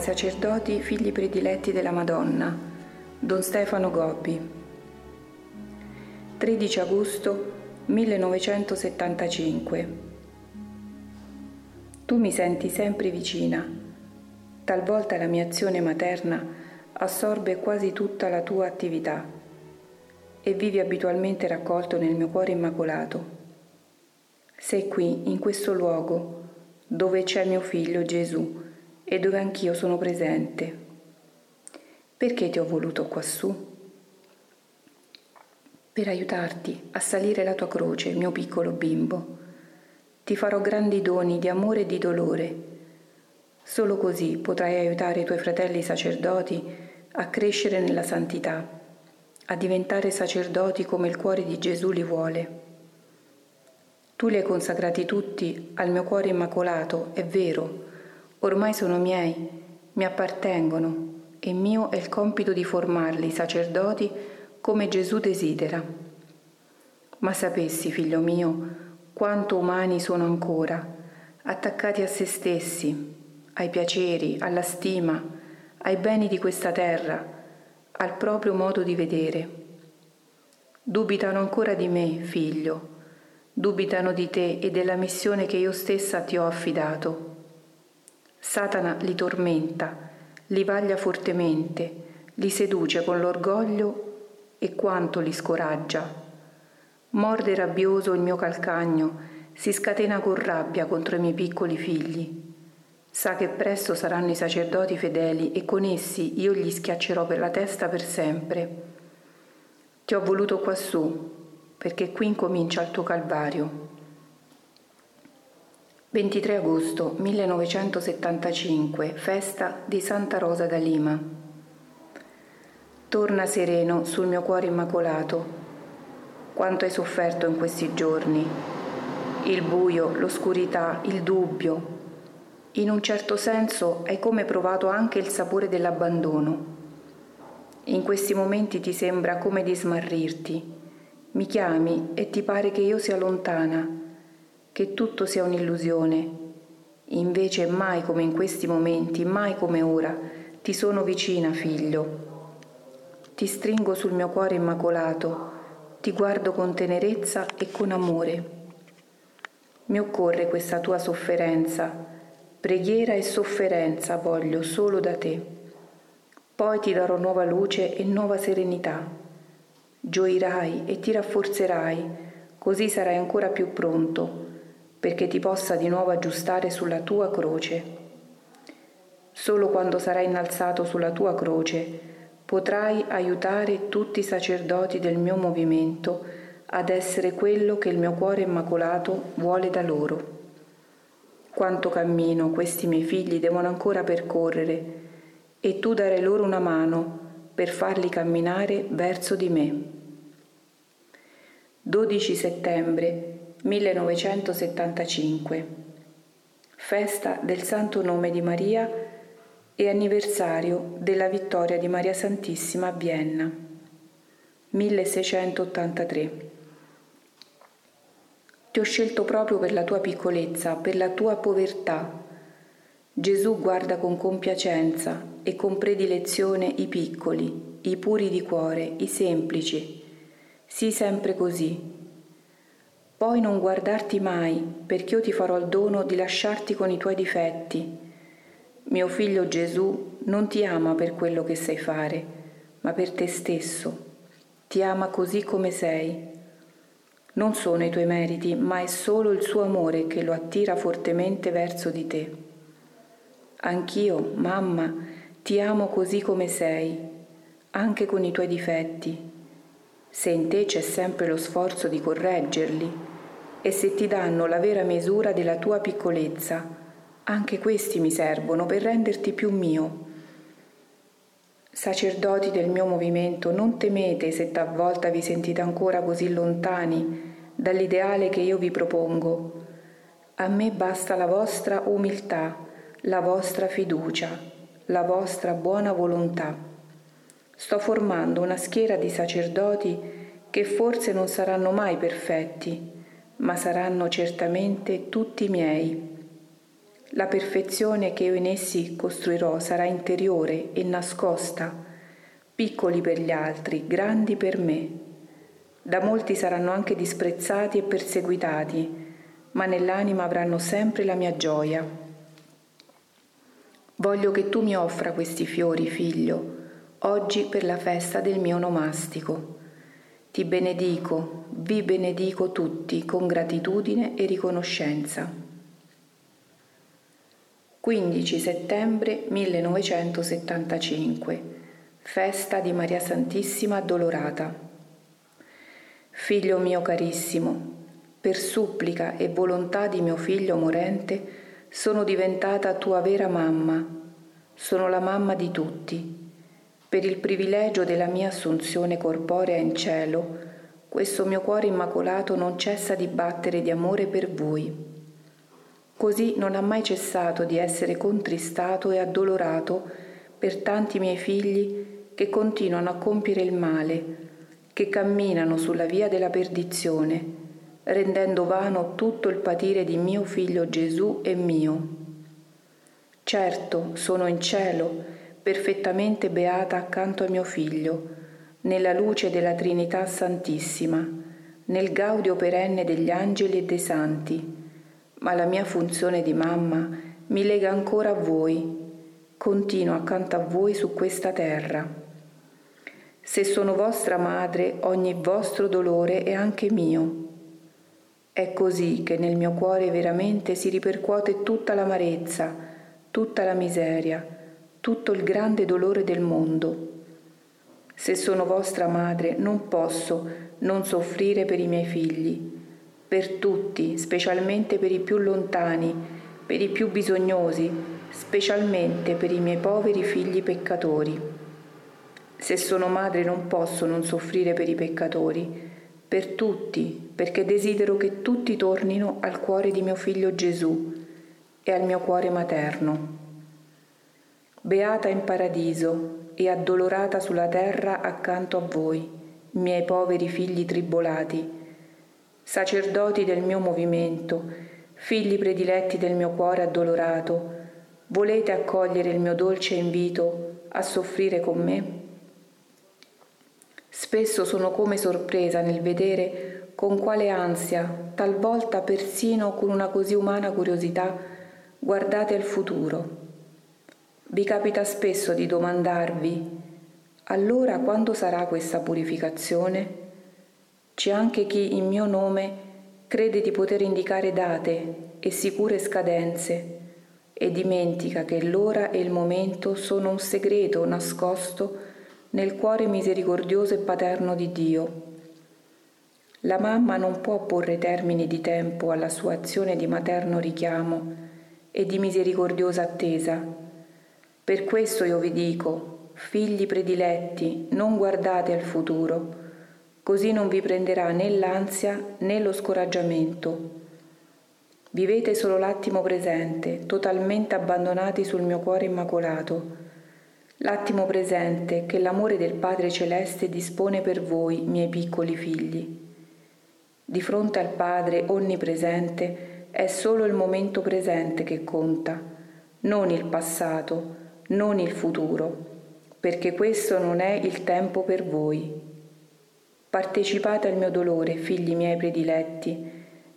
ai sacerdoti figli prediletti della Madonna, Don Stefano Gobbi. 13 agosto 1975. Tu mi senti sempre vicina. Talvolta la mia azione materna assorbe quasi tutta la tua attività e vivi abitualmente raccolto nel mio cuore immacolato. Sei qui, in questo luogo, dove c'è mio figlio Gesù e dove anch'io sono presente. Perché ti ho voluto quassù? Per aiutarti a salire la tua croce, mio piccolo bimbo. Ti farò grandi doni di amore e di dolore. Solo così potrai aiutare i tuoi fratelli sacerdoti a crescere nella santità, a diventare sacerdoti come il cuore di Gesù li vuole. Tu li hai consacrati tutti al mio cuore immacolato, è vero, ormai sono miei, mi appartengono e mio è il compito di formarli sacerdoti come Gesù desidera. Ma sapessi, figlio mio, quanto umani sono ancora, attaccati a se stessi, ai piaceri, alla stima, ai beni di questa terra, al proprio modo di vedere. Dubitano ancora di me, figlio, dubitano di te e della missione che io stessa ti ho affidato. Satana li tormenta, li vaglia fortemente, li seduce con l'orgoglio e quanto li scoraggia. Morde rabbioso il mio calcagno, si scatena con rabbia contro i miei piccoli figli. Sa che presto saranno i sacerdoti fedeli e con essi io gli schiaccerò per la testa per sempre. Ti ho voluto quassù, perché qui incomincia il tuo calvario. 23 agosto 1975, festa di Santa Rosa da Lima. Torna sereno sul mio cuore immacolato. Quanto hai sofferto in questi giorni. Il buio, l'oscurità, il dubbio. In un certo senso hai come provato anche il sapore dell'abbandono. In questi momenti ti sembra come di smarrirti, mi chiami e ti pare che io sia lontana, che tutto sia un'illusione. Invece mai come in questi momenti, mai come ora, ti sono vicina, figlio. Ti stringo sul mio cuore immacolato, ti guardo con tenerezza e con amore. Mi occorre questa tua sofferenza, preghiera e sofferenza voglio solo da te. Poi ti darò nuova luce e nuova serenità Gioirai e ti rafforzerai, così sarai ancora più pronto, perché ti possa di nuovo aggiustare sulla tua croce. Solo quando sarai innalzato sulla tua croce potrai aiutare tutti i sacerdoti del mio movimento ad essere quello che il mio cuore immacolato vuole da loro. Quanto cammino questi miei figli devono ancora percorrere e tu darai loro una mano per farli camminare verso di me. 12 settembre 1975 Festa del Santo Nome di Maria e anniversario della vittoria di Maria Santissima a Vienna 1683 Ti ho scelto proprio per la tua piccolezza, per la tua povertà, Gesù guarda con compiacenza e con predilezione i piccoli, i puri di cuore, i semplici. Sii sempre così. Poi non guardarti mai, perché io ti farò il dono di lasciarti con i tuoi difetti. Mio figlio Gesù non ti ama per quello che sai fare, ma per te stesso. Ti ama così come sei. Non sono i tuoi meriti, ma è solo il suo amore che lo attira fortemente verso di te. Anch'io, mamma, ti amo così come sei, anche con i tuoi difetti. Se in te c'è sempre lo sforzo di correggerli e se ti danno la vera misura della tua piccolezza, anche questi mi servono per renderti più mio. Sacerdoti del mio movimento, non temete se talvolta vi sentite ancora così lontani dall'ideale che io vi propongo. A me basta la vostra umiltà la vostra fiducia, la vostra buona volontà. Sto formando una schiera di sacerdoti che forse non saranno mai perfetti, ma saranno certamente tutti miei. La perfezione che io in essi costruirò sarà interiore e nascosta, piccoli per gli altri, grandi per me. Da molti saranno anche disprezzati e perseguitati, ma nell'anima avranno sempre la mia gioia. Voglio che tu mi offra questi fiori, figlio, oggi per la festa del mio nomastico. Ti benedico, vi benedico tutti con gratitudine e riconoscenza. 15 settembre 1975 Festa di Maria Santissima Addolorata Figlio mio carissimo, per supplica e volontà di mio figlio morente, sono diventata tua vera mamma, sono la mamma di tutti. Per il privilegio della mia assunzione corporea in cielo, questo mio cuore immacolato non cessa di battere di amore per voi. Così non ha mai cessato di essere contristato e addolorato per tanti miei figli che continuano a compiere il male, che camminano sulla via della perdizione, rendendo vano tutto il patire di mio figlio Gesù e mio. Certo, sono in cielo, perfettamente beata accanto a mio figlio, nella luce della Trinità Santissima, nel gaudio perenne degli angeli e dei santi, ma la mia funzione di mamma mi lega ancora a voi, continuo accanto a voi su questa terra. Se sono vostra madre, ogni vostro dolore è anche mio è così che nel mio cuore veramente si ripercuote tutta l'amarezza, tutta la miseria, tutto il grande dolore del mondo. Se sono vostra madre non posso non soffrire per i miei figli, per tutti, specialmente per i più lontani, per i più bisognosi, specialmente per i miei poveri figli peccatori. Se sono madre non posso non soffrire per i peccatori, per tutti, perché desidero che tutti tornino al cuore di mio figlio Gesù e al mio cuore materno. Beata in paradiso e addolorata sulla terra accanto a voi, miei poveri figli tribolati, sacerdoti del mio movimento, figli prediletti del mio cuore addolorato, volete accogliere il mio dolce invito a soffrire con me? Spesso sono come sorpresa nel vedere con quale ansia, talvolta persino con una così umana curiosità, guardate al futuro. Vi capita spesso di domandarvi, allora quando sarà questa purificazione? C'è anche chi in mio nome crede di poter indicare date e sicure scadenze e dimentica che l'ora e il momento sono un segreto nascosto nel cuore misericordioso e paterno di Dio. La mamma non può porre termini di tempo alla sua azione di materno richiamo e di misericordiosa attesa. Per questo io vi dico, figli prediletti, non guardate al futuro, così non vi prenderà né l'ansia né lo scoraggiamento. Vivete solo l'attimo presente, totalmente abbandonati sul mio cuore immacolato l'attimo presente che l'amore del Padre Celeste dispone per voi, miei piccoli figli. Di fronte al Padre onnipresente è solo il momento presente che conta, non il passato, non il futuro, perché questo non è il tempo per voi. Partecipate al mio dolore, figli miei prediletti,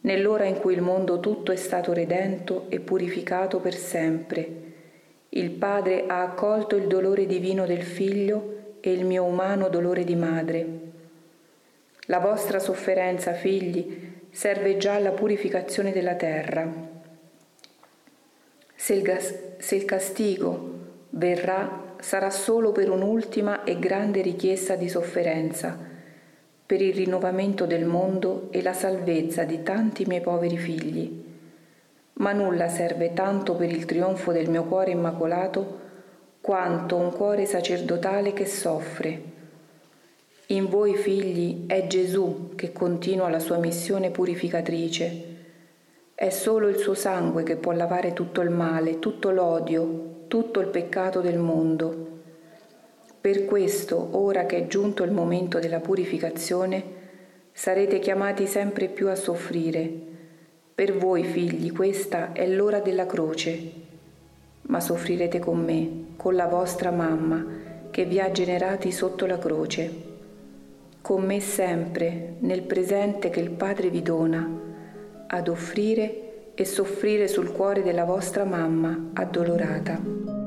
nell'ora in cui il mondo tutto è stato redento e purificato per sempre il Padre ha accolto il dolore divino del Figlio e il mio umano dolore di madre. La vostra sofferenza, figli, serve già alla purificazione della terra. Se il, gas- se il castigo verrà, sarà solo per un'ultima e grande richiesta di sofferenza, per il rinnovamento del mondo e la salvezza di tanti miei poveri figli ma nulla serve tanto per il trionfo del mio cuore immacolato quanto un cuore sacerdotale che soffre. In voi figli è Gesù che continua la sua missione purificatrice. È solo il suo sangue che può lavare tutto il male, tutto l'odio, tutto il peccato del mondo. Per questo, ora che è giunto il momento della purificazione, sarete chiamati sempre più a soffrire. Per voi figli questa è l'ora della croce, ma soffrirete con me, con la vostra mamma, che vi ha generati sotto la croce, con me sempre, nel presente che il Padre vi dona, ad offrire e soffrire sul cuore della vostra mamma addolorata.